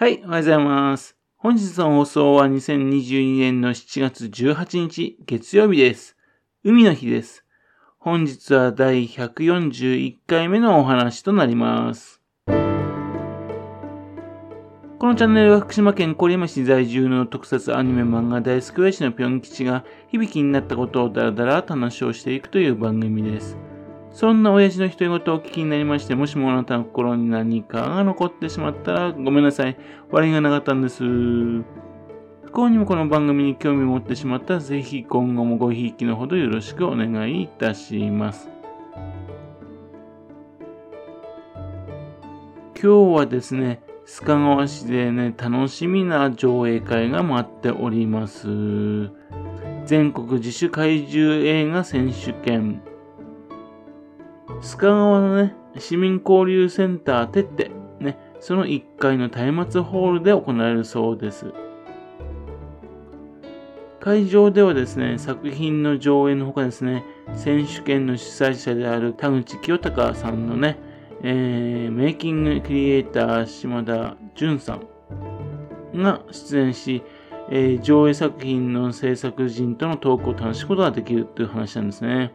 はい、おはようございます。本日の放送は2022年の7月18日月曜日です。海の日です。本日は第141回目のお話となります。このチャンネルは福島県郡山市在住の特撮アニメ漫画大好き親父のぴょん吉が響きになったことをだらだらと話をしていくという番組です。そんな親父の独り言をお聞きになりまして、もしもあなたの心に何かが残ってしまったらごめんなさい。悪いがなかったんです。不幸にもこの番組に興味を持ってしまったら、ぜひ今後もごひいきのほどよろしくお願いいたします。今日はですね、須賀川市でね、楽しみな上映会が待っております。全国自主怪獣映画選手権。須賀川のね、市民交流センターてって、ね、その1階の松明ホールで行われるそうです。会場ではですね、作品の上映のほかですね、選手権の主催者である田口清隆さんのね、えー、メイキングクリエイター島田淳さんが出演し、えー、上映作品の制作人とのトークを楽しむことができるという話なんですね。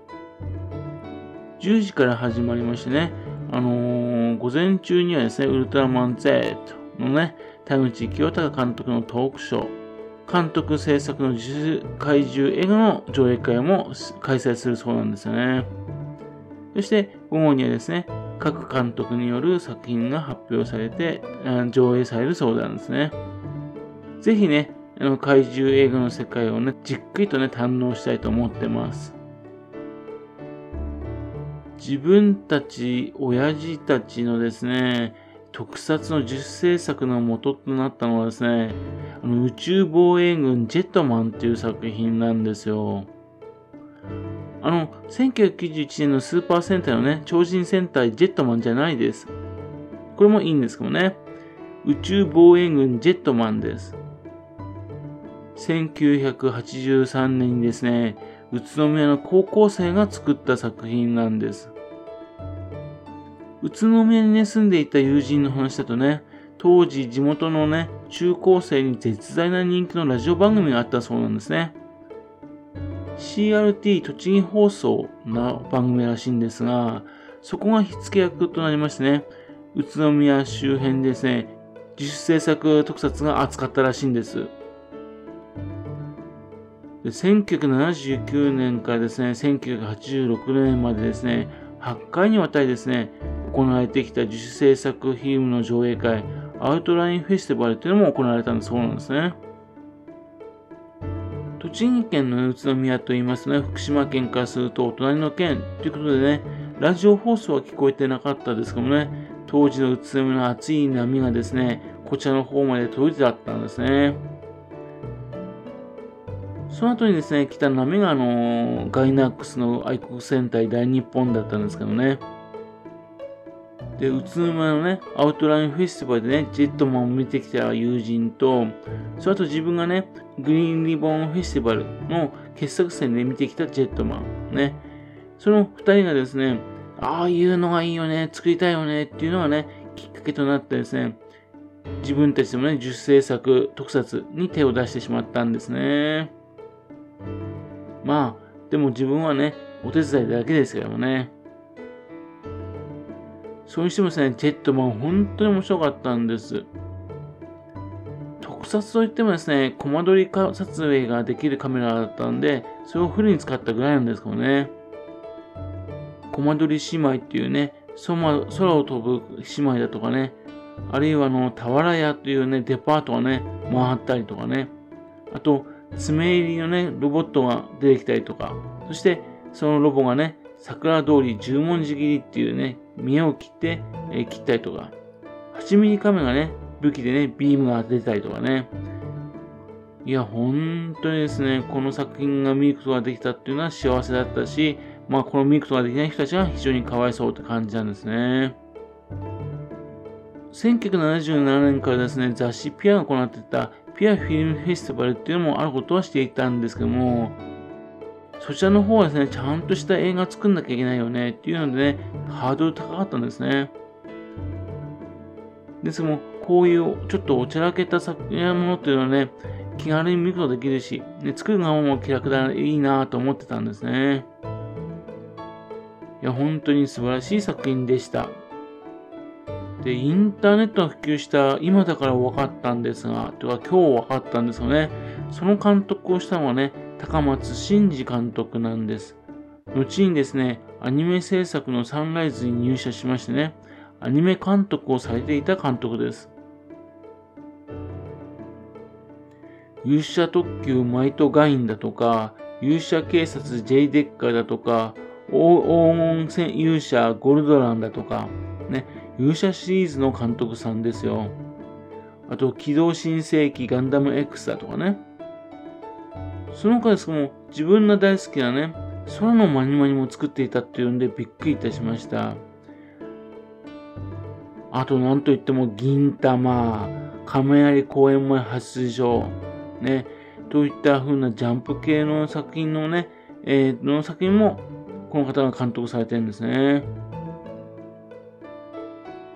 10時から始まりましてね、あのー、午前中にはですね、ウルトラマン Z のね、田口清隆監督のトークショー、監督制作の自主怪獣映画の上映会も開催するそうなんですよね。そして午後にはですね、各監督による作品が発表されて、上映されるそうなんですね。ぜひね、あの怪獣映画の世界をね、じっくりとね、堪能したいと思ってます。自分たち、親父たちのですね、特撮の自主制作の元となったのはですね、あの宇宙防衛軍ジェットマンっていう作品なんですよ。あの、1991年のスーパー戦隊のね、超人戦隊ジェットマンじゃないです。これもいいんですけどね。宇宙防衛軍ジェットマンです。1983年にですね、宇都宮の高校生が作った作品なんです。宇都宮にね、住んでいた友人の話だとね、当時地元のね、中高生に絶大な人気のラジオ番組があったそうなんですね。CRT 栃木放送の番組らしいんですが、そこが火付け役となりましてね、宇都宮周辺でですね、自主制作特撮が扱ったらしいんです。で1979年からですね、1986年までですね、8回にわたりですね、行われてきた自主制作フィルムの上映会、アウトラインフェスティバルというのも行われたんだそうなんですね。栃木県の宇都宮と言いますね、福島県からするとお隣の県ということでね、ラジオ放送は聞こえてなかったですけどもね、当時の宇都宮の熱い波がですね、こちらの方まで届いてあったんですね。その後にですね、来た波があの、ガイナックスの愛国戦隊大日本だったんですけどね。で、宇都宮のね、アウトラインフェスティバルでね、ジェットマンを見てきた友人と、その後自分がね、グリーンリボンフェスティバルの傑作戦で見てきたジェットマン。ね。その二人がですね、ああいうのがいいよね、作りたいよねっていうのがね、きっかけとなってですね、自分たちでもね、自主制作、特撮に手を出してしまったんですね。まあ、でも自分はね、お手伝いだけですけどもね。それにしてもですね、ジェットマン本当に面白かったんです。特撮といってもですね、コマ撮り撮影ができるカメラだったんで、それをフルに使ったぐらいなんですけどね。コマ撮り姉妹っていうね、空を飛ぶ姉妹だとかね、あるいはあの、俵屋というね、デパートがね、回ったりとかね、あと、爪入りのね、ロボットが出てきたりとか、そして、そのロボがね、桜通り十文字切りっていうね、見を切って、えー、切ったりとか、8ミリカメがね、武器でね、ビームが出たりとかね。いや、本当にですね、この作品が見ることができたっていうのは幸せだったし、まあ、この見ることができない人たちが非常にかわいそうって感じなんですね。1977年からですね、雑誌ピアが行ってたピアフィルムフェスティバルっていうのもあることはしていたんですけども、そちらの方はですね、ちゃんとした映画作んなきゃいけないよねっていうのでね、ハードル高かったんですね。ですも、こういうちょっとおちゃらけた作品ものっていうのはね、気軽に見ることできるし、ね、作る側も気楽だ、いいなと思ってたんですね。いや、本当に素晴らしい作品でした。で、インターネットが普及した今だから分かったんですが、とか今日分かったんですよね。その監督をしたのはね、高松真嗣監督なんです。後にですね、アニメ制作のサンライズに入社しましてね、アニメ監督をされていた監督です。勇者特急マイトガインだとか、勇者警察 J デッカーだとか、黄金戦勇者ゴルドランだとか、ね、勇者シリーズの監督さんですよ。あと、機動新世紀ガンダム X だとかね。その他ですけども、自分の大好きなね、空のマニマニも作っていたっていうんでびっくりいたしました。あと、なんといっても、銀玉、亀有公園前発所、ね、といった風なジャンプ系の作品のね、えー、の作品も、この方が監督されてるんですね。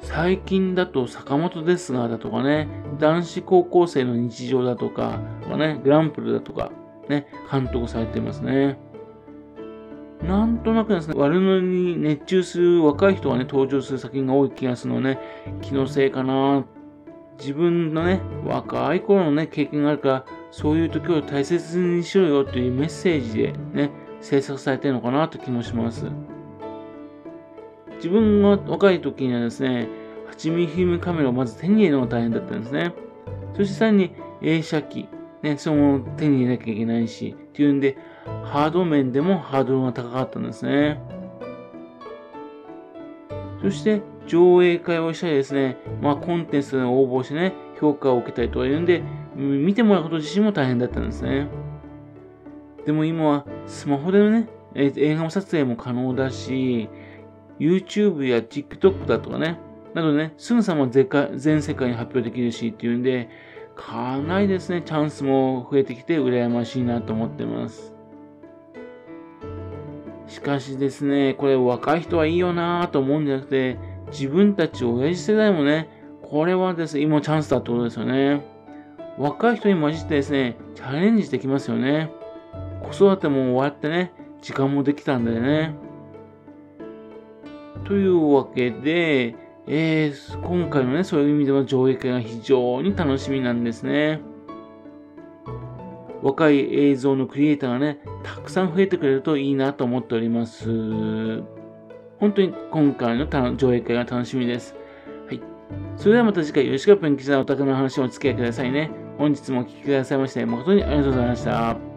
最近だと坂本ですがだとかね、男子高校生の日常だとか、ね、グランプルだとか、ね、監督されてますね。なんとなくですね、悪ノリに熱中する若い人がね、登場する作品が多い気がするのね、気のせいかな。自分のね、若い頃のね、経験があるから、そういう時を大切にしろよというメッセージでね、制作されてるのかなと気もします。自分が若い時にはですね、8ミリフィルムカメラをまず手に入れるのが大変だったんですね。そしてさらに映写機、ね、その手に入れなきゃいけないし、っていうんで、ハード面でもハードルが高かったんですね。そして、上映会をしたりですね、まあ、コンテンツに応募してね、評価を受けたりとか言うんで、見てもらうこと自身も大変だったんですね。でも今はスマホでのね、映画撮影も可能だし、YouTube や TikTok だとかね、などね、すぐさま全世界に発表できるしっていうんで、かなりですね、チャンスも増えてきて羨ましいなと思ってます。しかしですね、これ若い人はいいよなぁと思うんじゃなくて、自分たち親父世代もね、これはですね、今チャンスだってことですよね。若い人に混じってですね、チャレンジできますよね。子育ても終わってね、時間もできたんでね。というわけで、えー、今回のね、そういう意味では上映会が非常に楽しみなんですね。若い映像のクリエイターがね、たくさん増えてくれるといいなと思っております。本当に今回の上映会が楽しみです。はい。それではまた次回、吉川ペンキさんお宅の話をお付き合いくださいね。本日もお聴きくださいまして、誠にありがとうございました。